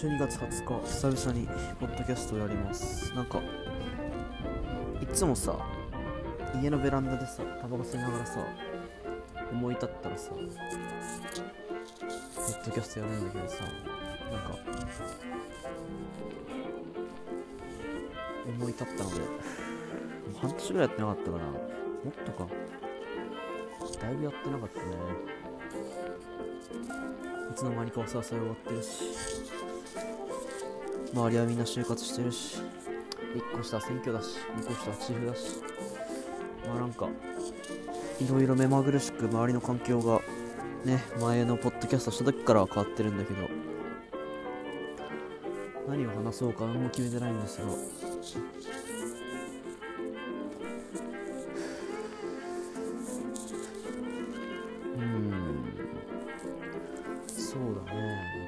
12月20日久々にポッドキャストをやります。なんかいつもさ家のベランダでさタバコ吸いながらさ思い立ったらさポッドキャストやるんだけどさなんか思い立ったのでもう半年ぐらいやってなかったかな。もっとか。だいぶやってなかったね。いつの間にかおさわさ終わってるし。周りはみんな就活してるし1個下は選挙だし2個下はチーフだし。まあなんかいろいろ目まぐるしく周りの環境がね前のポッドキャストした時からは変わってるんだけど。何を話そうか何も決めてないんですよ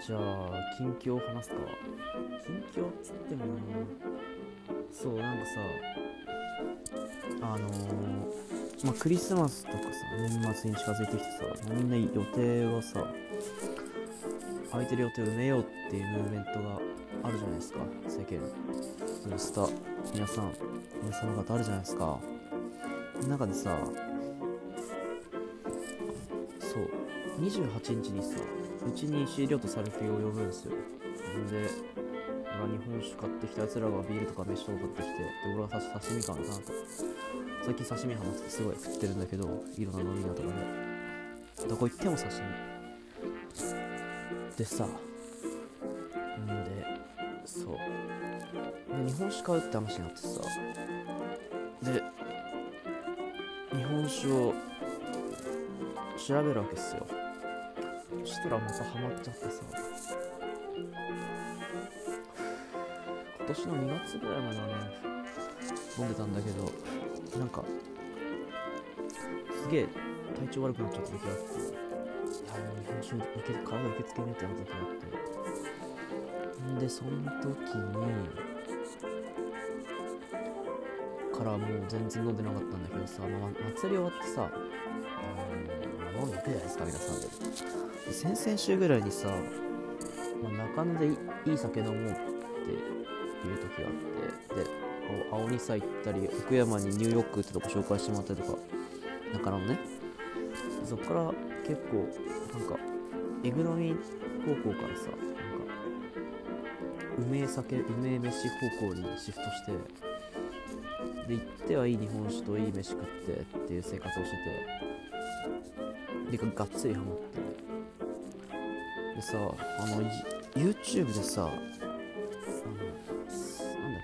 じゃあ近況を話すか。近況っつってもなそうなんかさあのー、まあクリスマスとかさ年末に近づいてきてさみんな予定はさ空いてる予定を埋めようっていうムーブメントがあるじゃないですか。世間。インスタ皆さん皆さんの方あるじゃないですか。中でさそう28日にさうちに石井亮とサルフィを呼ぶんですよ。んで俺が日本酒買ってきたやつらがビールとか飯とか買ってきてで俺が刺身かなと。最近刺身ハマってすごい食ってるんだけどいろんな飲み屋とかで。どこ行っても刺身。でさんでそう。で日本酒買うって話になってさ。で日本酒を調べるわけっすよ。そしたらまたハマっちゃってさ。今年の2月ぐらいまではね飲んでたんだけどなんかすげえ体調悪くなっちゃった時があっていやもう日本酒いけ体受け付けねえってなった時があって。んでその時にからもう全然飲んでなかったんだけどさ、まあ、祭り終わってさ、うん、飲んでくじゃないですか皆さんで。先々週ぐらいにさ、まあ、中野でいい酒飲もうっていう時があってでこう青二歳行ったり奥山にニューヨークってとこ紹介してもらったりとか中野のね。そっから結構なんかえぐのみ方向からさなんかうめえ酒うめえ飯方向にシフトしてで行ってはいい日本酒といい飯食ってっていう生活をしててでがっつりハマって。でさあの YouTube でさあのなんだっ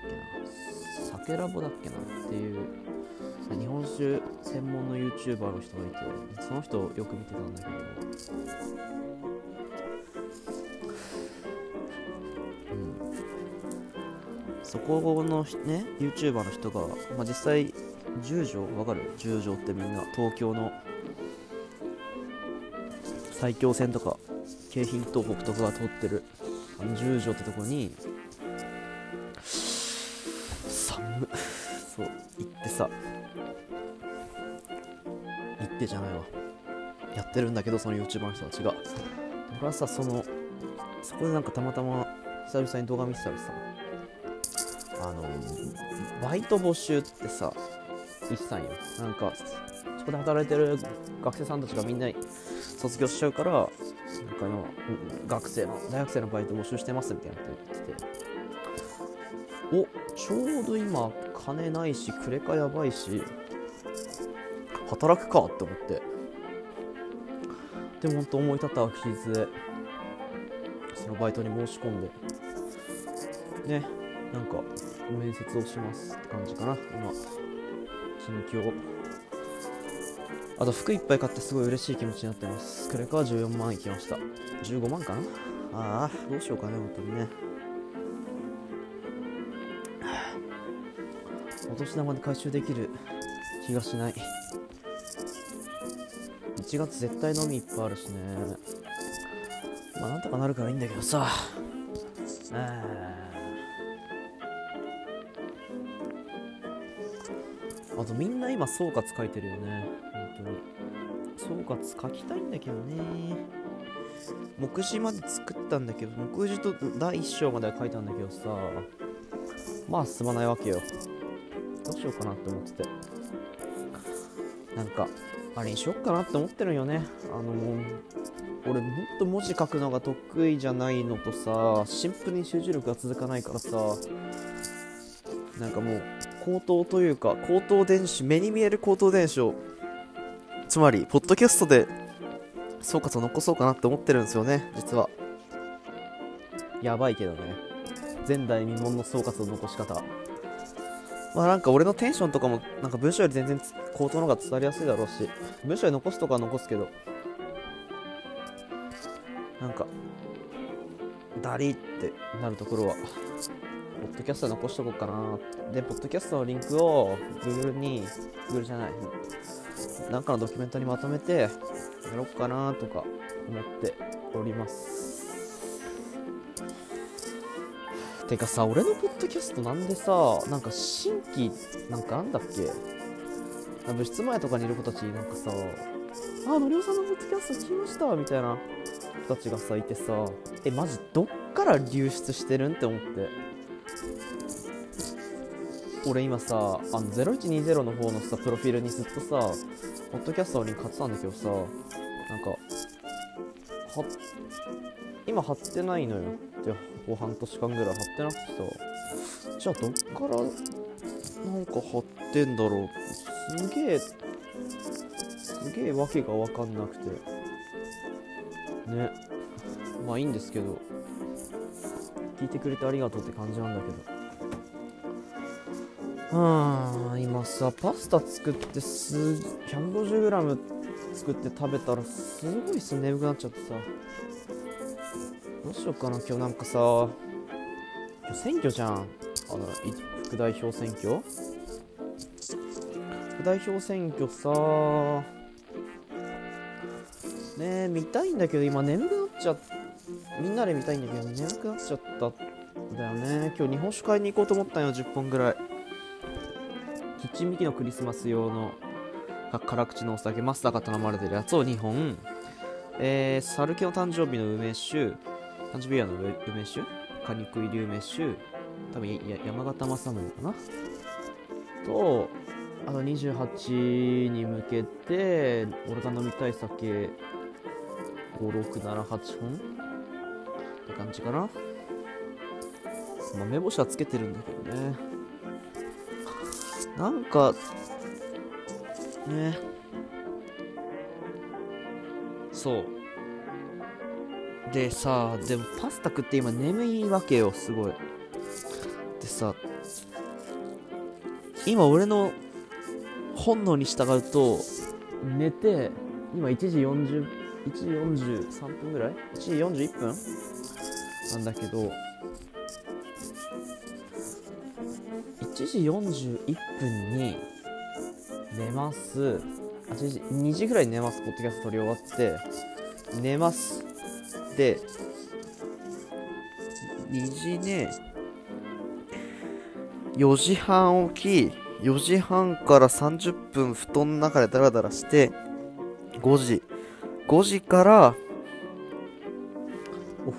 けな酒ラボだっけなっていう日本酒専門の YouTuber の人がいてその人をよく見てたんだけど。うん。そこのね YouTuber の人が、まあ、実際十条わかる？十条ってみんな東京の埼京線とか京浜東北とかが通ってる。あの十条ってとこに寒そう行ってさ。行ってじゃないわ。やってるんだけどその YouTuber の人たちが。俺はさそのそこでなんかたまたま久々に動画見てたらさあのバイト募集ってさ言ってたん。よなんかそこで働いてる学生さんたちがみんな卒業しちゃうからなんかの学生の大学生のバイト募集してますみたいなこと言ってて。おちょうど今金ないしクレカやばいし働くかって思って。でも本当思い立ったわけでそのバイトに申し込んで。ねなんか面接をしますって感じかな今。近況あと服いっぱい買ってすごい嬉しい気持ちになってます。クレカは14万いきました。15万かな？ああどうしようかね本当にね。お年玉で回収できる気がしない。1月絶対飲みいっぱいあるしね。まあなんとかなるからいいんだけどさ。あとみんな今総括書いてるよね。当に総括書きたいんだけどね。目次まで作ったんだけど目次と第1章までは書いたんだけどさ。まあ進まないわけよ。どうしようかなって思ってて。なんかあれにしよっかなって思ってるんよね。あのもう俺ほんと文字書くのが得意じゃないのとさシンプルに集中力が続かないからさ。なんかもう口頭というか口頭伝書目に見える口頭伝書つまりポッドキャストで総括を残そうかなって思ってるんですよね実は。やばいけどね。前代未聞の総括の残し方。まあなんか俺のテンションとかもなんか文章より全然口頭の方が伝わりやすいだろうし文章に残すとかは残すけど。なんかダリってなるところはポッドキャストで残しとこうかな。でポッドキャストのリンクを Google に Google じゃないなんかのドキュメントにまとめてやろうかなとか思っております。てかさ俺のポッドキャストなんでさなんか新規なんかあんだっけ？部室前とかにいる子たちなんかさ「あのりおさんのポッドキャスト聞きました」みたいな子たちがさいてさえマジどっから流出してるんって思って。俺今さあの0120の方のさプロフィールにずっとさポッドキャストのリンク貼ってたんだけどさなんかは今貼ってないのよでこう半年間ぐらい貼ってなくてさじゃあどっからなんか貼ってんだろうすげえすげえわけが分かんなくて。ね。まあいいんですけど。聞いてくれてありがとうって感じなんだけど。うん。今さパスタ作ってす 150g 作って食べたらすごいっす眠くなっちゃってさ。どうしようかな今日なんかさ。今日選挙じゃん。あの副代表選挙？副代表選挙さ。ねえ見たいんだけど今眠くなっちゃみんなで見たいんだけど眠くなっちゃったんだよね。今日日本酒買いに行こうと思ったんよ10本ぐらい。キッチンミキのクリスマス用の辛口のお酒マスターが頼まれてるやつを2本えー、サルケの誕生日の梅酒誕生日イヤーの梅酒果肉入り梅酒多分や山形正宗かなとあと28に向けて俺が飲みたい酒5678本って感じかなまあ目星はつけてるんだけどねなんかね。そう。でさでもパスタ食って今眠いわけよすごい。でさ今俺の本能に従うと寝て今1時40 1時43分ぐらい ?1 時41分？なんだけど8時41分に寝ます。8時2時ぐらいに寝ます。ポッドキャスト撮り終わって寝ます。で2時ね4時半起き4時半から30分布団の中でダラダラして5時。5時から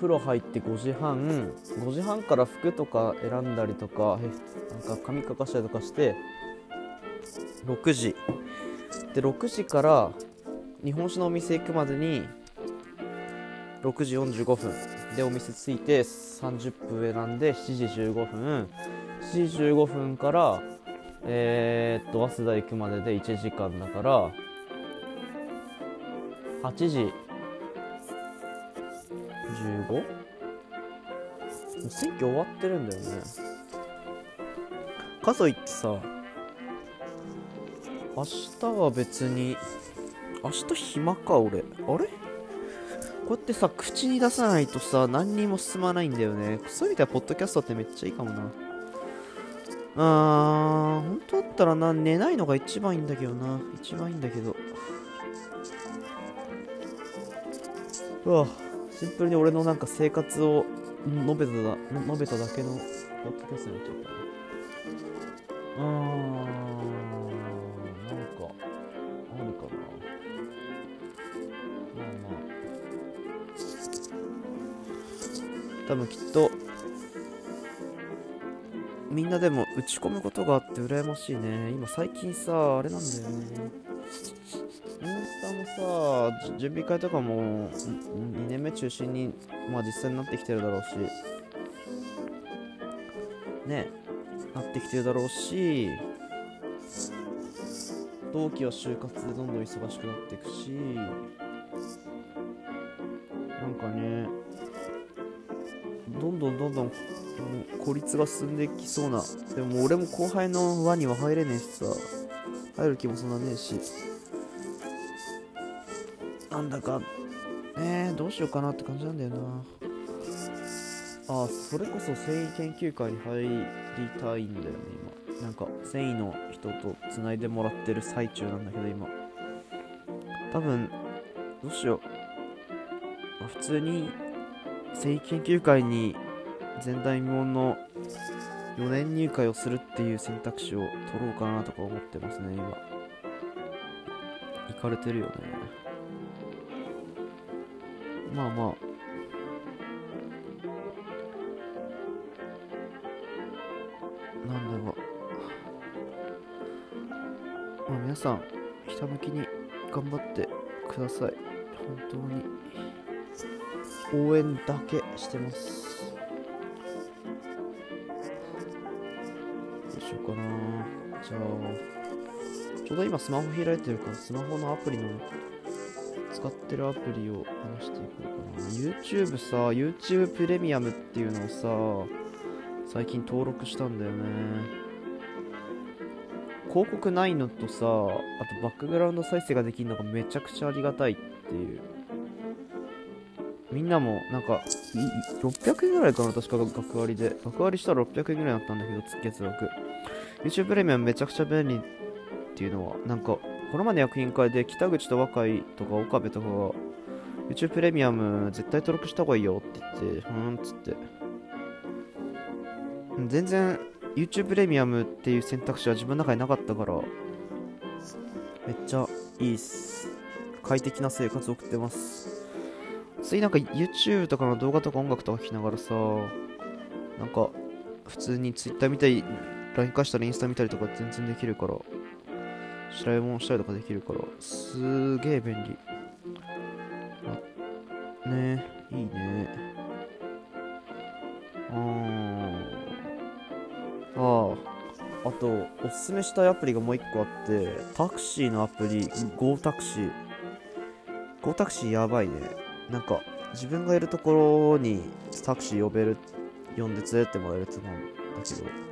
風呂入って5時半5時半から服とか選んだりとかなんか髪かかしたりとかして6時。で6時から日本酒のお店行くまでに6時45分。でお店着いて30分選んで7時15分。7時15分からえー、っと早稲田行くまでで1時間だから8時 15? 選挙終わってるんだよね。かといってさ明日は別に明日暇か俺。あれ？こうやってさ口に出さないとさ何にも進まないんだよね。そういう意味ではポッドキャストってめっちゃいいかもな。あー本当だったらな寝ないのが一番いいんだけどな。一番いいんだけど。うわ。シンプルに俺のなんか生活を述べただ述べただけのポッドキャストになっちゃったね。うーんなんかあるかな。まあまあ。多分きっとみんなでも打ち込むことがあって羨ましいね。今最近さあれなんだよね。さ準備会とかも2年目中心にまあ実際になってきてるだろうし。ねなってきてるだろうし。同期は就活でどんどん忙しくなっていくし。なんかねどんどんどんどん孤立が進んできそうな。でも俺も後輩の輪には入れねえしさ。入る気もそんなねえし。なんだか。ねどうしようかなって感じなんだよな。あそれこそ繊維研究会に入りたいんだよね今。なんか繊維の人とつないでもらってる最中なんだけど今。多分どうしよう、まあ、普通に繊維研究会に前代未聞の4年入会をするっていう選択肢を取ろうかなとか思ってますね今。行かれてるよね。まあまあ。なんだろう。まあ皆さんひたむきに頑張ってください。本当に。応援だけしてます。どうしようかな。じゃあちょうど今スマホ開いてるからスマホのアプリの使ってるアプリを話していこうかな。YouTube さ YouTube プレミアムっていうのをさ最近登録したんだよね。広告ないのとさあとバックグラウンド再生ができるのがめちゃくちゃありがたいっていう。みんなもなんか600円ぐらいかな確か学割で。学割したら600円ぐらいだったんだけど月額。YouTube プレミアムめちゃくちゃ便利っていうのはなんかこれまで役員会で北口と若いとか岡部とかが YouTube プレミアム絶対登録した方がいいよって言ってふーんっつって。全然 YouTube プレミアムっていう選択肢は自分の中になかったからめっちゃいいっす。快適な生活送ってます。次なんか YouTube とかの動画とか音楽とか聴きながらさなんか普通に Twitter 見たり LINE 化したらインスタ見たりとか全然できるから。調べ物したりとかできるからすげえ便利。あねいいね。あああとおすすめしたいアプリがもう一個あってタクシーのアプリ Go タクシー。Go タクシーやばいね。なんか自分がいるところにタクシー呼べる呼んで連れてってもらえるってなんだけど。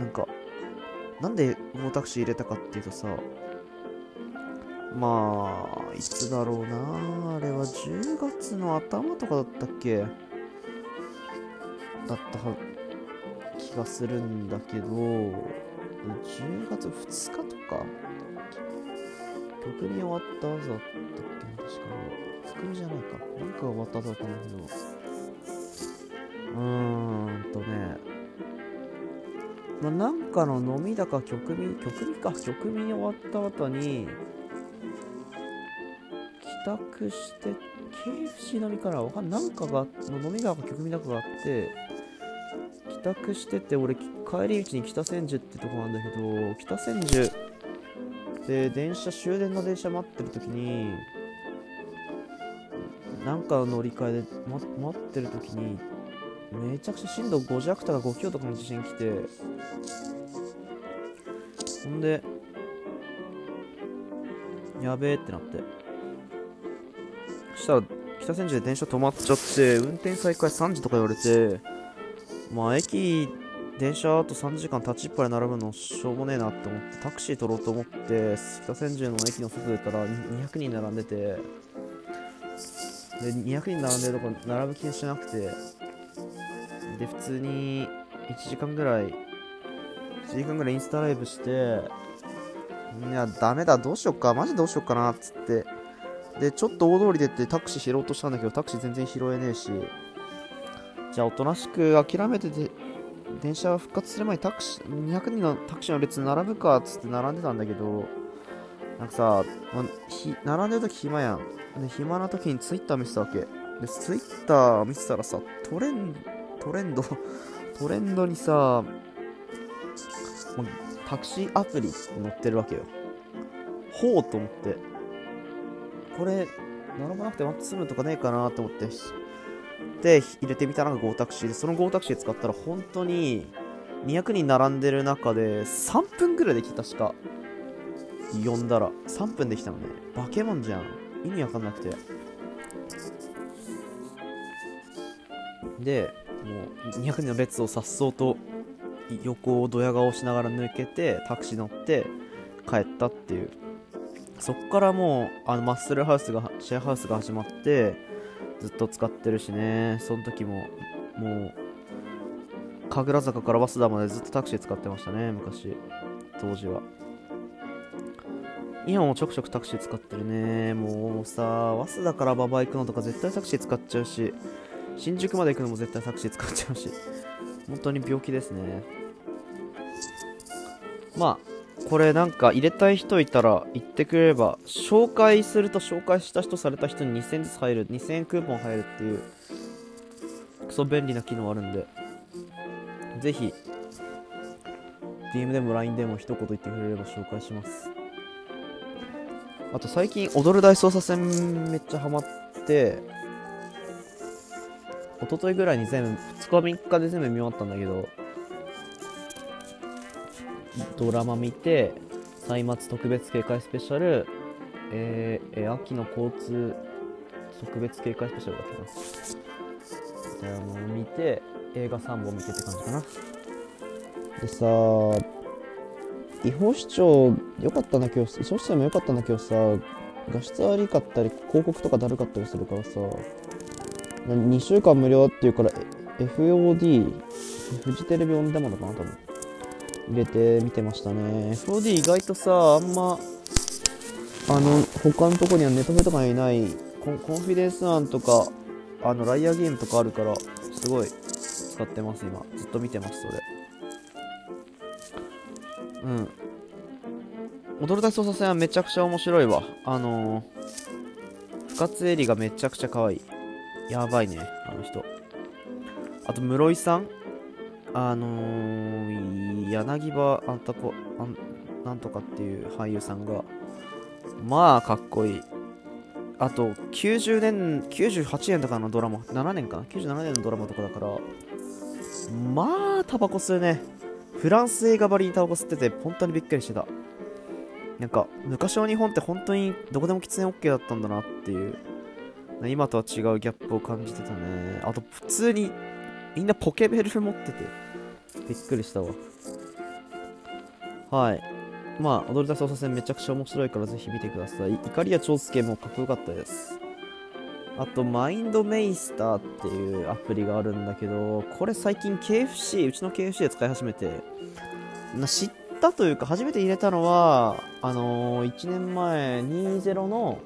なんかなんで Go タクシー入れたかっていうとさまあいつだろうな。あれは10月の頭とかだったっけ？だったは気がするんだけど10月2日とか曲に終わった後だったっけ確か曲にじゃないか。なんか終わった後だったんだけど。うーんとね。まあ、なんかの飲みだか曲見曲見か曲見終わった後に帰宅して KFC 飲みからわかんなんかがの飲みだか曲見だかがあって帰宅してて俺帰り道に北千住ってとこなんだけど北千住で電車終電の電車待ってる時になんか乗り換えで、ま、待ってる時にめちゃくちゃ震度5弱とか5強とかの地震来て。ほんでやべえってなって。そしたら北千住で電車止まっちゃって運転再開3時とか言われてまあ駅電車あと3時間立ちっぱで並ぶのしょうもねえなって思ってタクシー取ろうと思って北千住の駅の外出たら200人並んでて。で200人並んでるとこ並ぶ気にしなくて。で普通に1時間ぐらい1時間ぐらいインスタライブしていやダメだどうしよっかマジどうしよっかなっつって。でちょっと大通り出てタクシー拾おうとしたんだけどタクシー全然拾えねえし。じゃあおとなしく諦めてて電車復活する前にタクシー200人のタクシーの列並ぶかっつって並んでたんだけどなんかさ、まひ並んでる時暇やん。で暇な時にツイッター見せたわけ。で、ツイッター見てたらさ、トレントレンド、トレンドにさ、タクシーアプリって載ってるわけよ。ほうと思って。これ、並ばなくてワッツムとかねえかなと思って。で、入れてみたのが Go タクシーで、その Go タクシー使ったら本当に200人並んでる中で3分ぐらいできたしか呼んだら3分できたのね。バケモンじゃん。意味わかんなくて。で、もう200人の列をさっそうと横をドヤ顔しながら抜けてタクシー乗って帰ったっていうそっからもうあのマッスルハウスがシェアハウスが始まってずっと使ってるしね。その時ももう神楽坂から早稲田までずっとタクシー使ってましたね昔。当時は。今もちょくちょくタクシー使ってるね。もうさ早稲田から馬場行くのとか絶対タクシー使っちゃうし。新宿まで行くのも絶対タクシー使っちゃうし。本当に病気ですね。まあこれなんか入れたい人いたら言ってくれれば紹介すると紹介した人された人に2000円ずつ入る2000円クーポン入るっていうクソ便利な機能あるんでぜひ DM でも LINE でも一言言ってくれれば紹介します。あと最近踊る大捜査線めっちゃハマって一昨日ぐらいに全部、2日3日で全部見終わったんだけど、ドラマ見て、歳末特別警戒スペシャル、えー、えー、秋の交通特別警戒スペシャルだったかな。みたいなの見て、映画3本見てって感じかな。でさ違法視聴良かったんだけど、違法視聴も良かったんだけどさ、画質悪かったり、広告とかだるかったりするからさ、2週間無料っていうから FOD フジテレビオンデマンドかな多分。入れて見てましたね。FOD 意外とさあんまあの他のとこにはネタフェとかにないコンコンフィデンス案とかあのライアーゲームとかあるからすごい使ってます今。ずっと見てますそれ。うん。踊る大捜査線はめちゃくちゃ面白いわ。あのー、深津絵里がめちゃくちゃ可愛いやばいね、あの人。あと、室井さんあのー、柳葉あんたこ、あんなんとかっていう俳優さんが、まあ、かっこいい。あと、90年、98年とかのドラマ、7年かな ?97 年のドラマとかだから、まあ、タバコ吸うね。フランス映画ばりにタバコ吸ってて、本当にびっくりしてた。なんか、昔の日本って本当にどこでも喫煙 OK だったんだなっていう今とは違うギャップを感じてたね。あと、普通にみんなポケベル持ってて、びっくりしたわ。はい。まあ、踊りた捜査線めちゃくちゃ面白いからぜひ見てください。怒りや長介もかっこよかったです。あと、マインドメイスターっていうアプリがあるんだけど、これ最近 KFC、うちの KFC で使い始めて、な知ったというか、初めて入れたのは、あのー、1年前、20の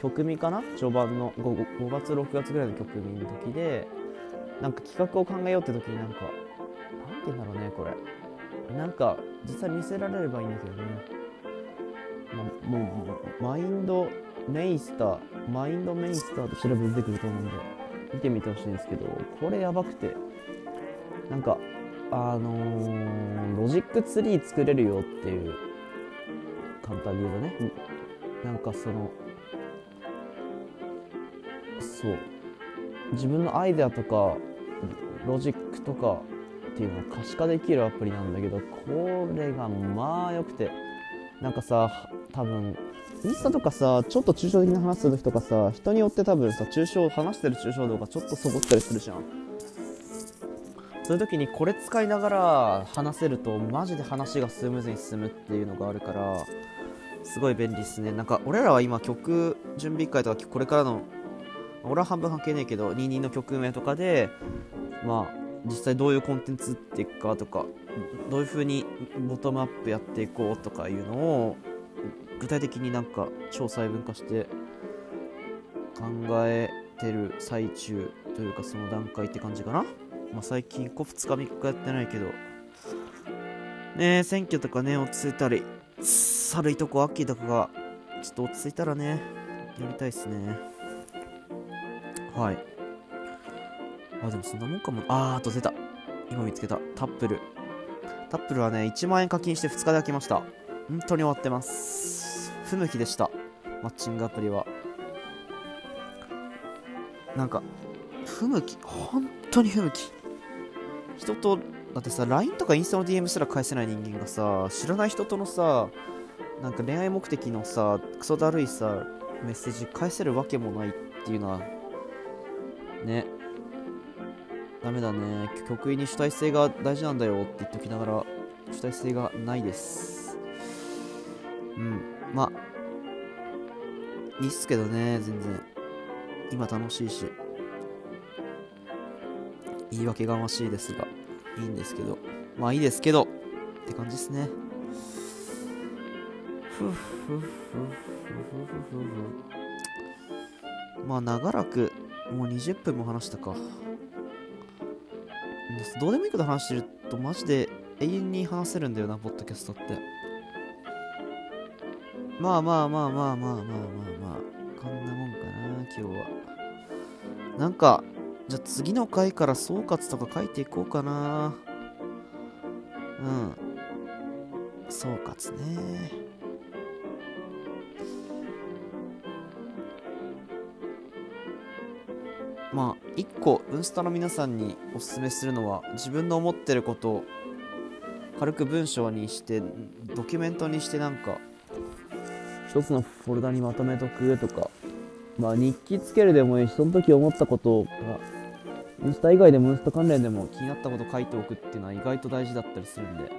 曲見かな？序盤の 5, 5月6月ぐらいの曲見の時でなんか企画を考えようって時になんかなんて言うんだろうねこれ。なんか実際見せられればいいんだけどね。ももう MindMeister MindMeister と調べて出てくると思うんで見てみてほしいんですけどこれやばくて。なんかあのー、ロジックツリー作れるよっていう簡単に言うとね。なんかそのそう。自分のアイデアとかロジックとかっていうのを可視化できるアプリなんだけどこれがまあ良くて。なんかさ多分インスタとかさちょっと抽象的な話する時とかさ人によって多分さ抽象話してる抽象度がちょっとそぼったりするじゃん。そういう時にこれ使いながら話せるとマジで話がスムーズに進むっていうのがあるからすごい便利ですね。なんか俺らは今曲準備会とかこれからの俺は半分関係ねえけど22の曲名とかでまあ実際どういうコンテンツっていくかとかどういう風にボトムアップやっていこうとかいうのを具体的になんか超細分化して考えてる最中というかその段階って感じかな、まあ、最近こう2日3日やってないけど。ね選挙とかね落ち着いたり寒いとこ秋とかがちょっと落ち着いたらねやりたいっすね。はい。あでもそんなもんかもあーあと出た。今見つけた。タップル。タップルはね1万円課金して2日で開きました。本当に終わってます。不向きでした。マッチングアプリは。なんか不向き。本当に不向き。人とだってさ LINE とかインスタの DM すら返せない人間がさ知らない人とのさなんか恋愛目的のさクソだるいさメッセージ返せるわけもないっていうのはね。ダメだね。局員に主体性が大事なんだよって言っておきながら主体性がないです。うん。まあ。いいっすけどね全然。今楽しいし。言い訳がましいですが。いいんですけど。まあいいですけど。って感じですね。ふふふふふふふ。まあ長らくもう20分も話したか。どうでもいいこと話してるとマジで永遠に話せるんだよなポッドキャストって。まあまあまあまあまあまあまあまあ。こんなもんかな今日は。なんかじゃあ次の回から総括とか書いていこうかな。うん。総括ね。まあ1個ブンスタの皆さんにおすすめするのは自分の思ってることを軽く文章にしてドキュメントにしてなんか一つのフォルダにまとめとくとかまあ日記つけるでもいいしその時思ったことがインスタ以外でもインスタ関連でも気になったこと書いておくっていうのは意外と大事だったりするんで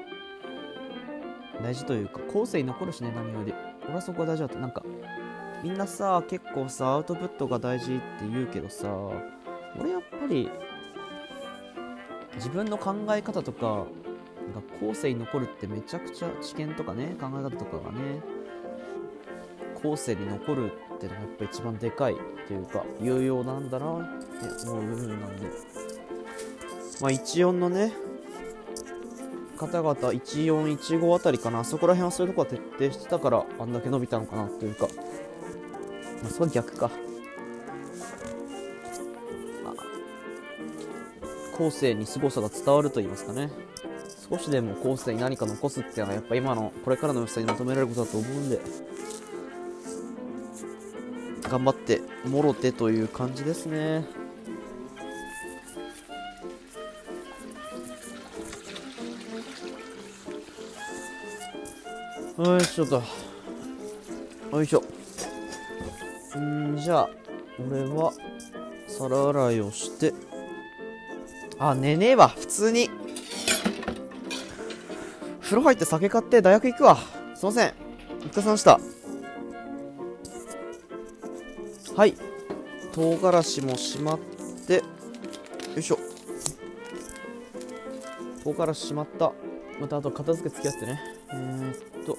大事というか後世に残るしね何より。俺はそこが大事だった。なんかみんなさ結構さアウトプットが大事って言うけどさ俺やっぱり自分の考え方とかが後世に残るってめちゃくちゃ知見とかね考え方とかがね後世に残るってのがやっぱ一番でかいっていうか有用なんだなって思う部分なんで。まあ14のね方々1415あたりかな。そこら辺はそういうとこは徹底してたからあんだけ伸びたのかなというか。まあ、それ逆か。後世に凄さが伝わると言いますかね。少しでも後世に何か残すっていうのはやっぱ今のこれからの良さに求められることだと思うんで、頑張ってもろてという感じですね。よいしょと。よいしょ。んじゃあ俺は皿洗いをして。あ寝ねえわ普通に。風呂入って酒買って大学行くわ。すいません。お疲れ様でした。はい。唐辛子もしまって。よいしょ。唐辛子しまった。またあと片付け付き合ってね。えー、っと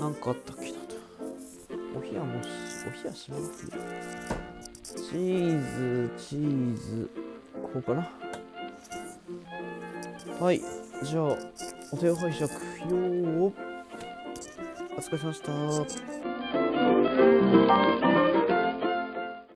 なんかあったっけ？なお冷やもうお冷やしますチーズチーズこうかな。はい。じゃあお手を拝借よーお疲れ様でした。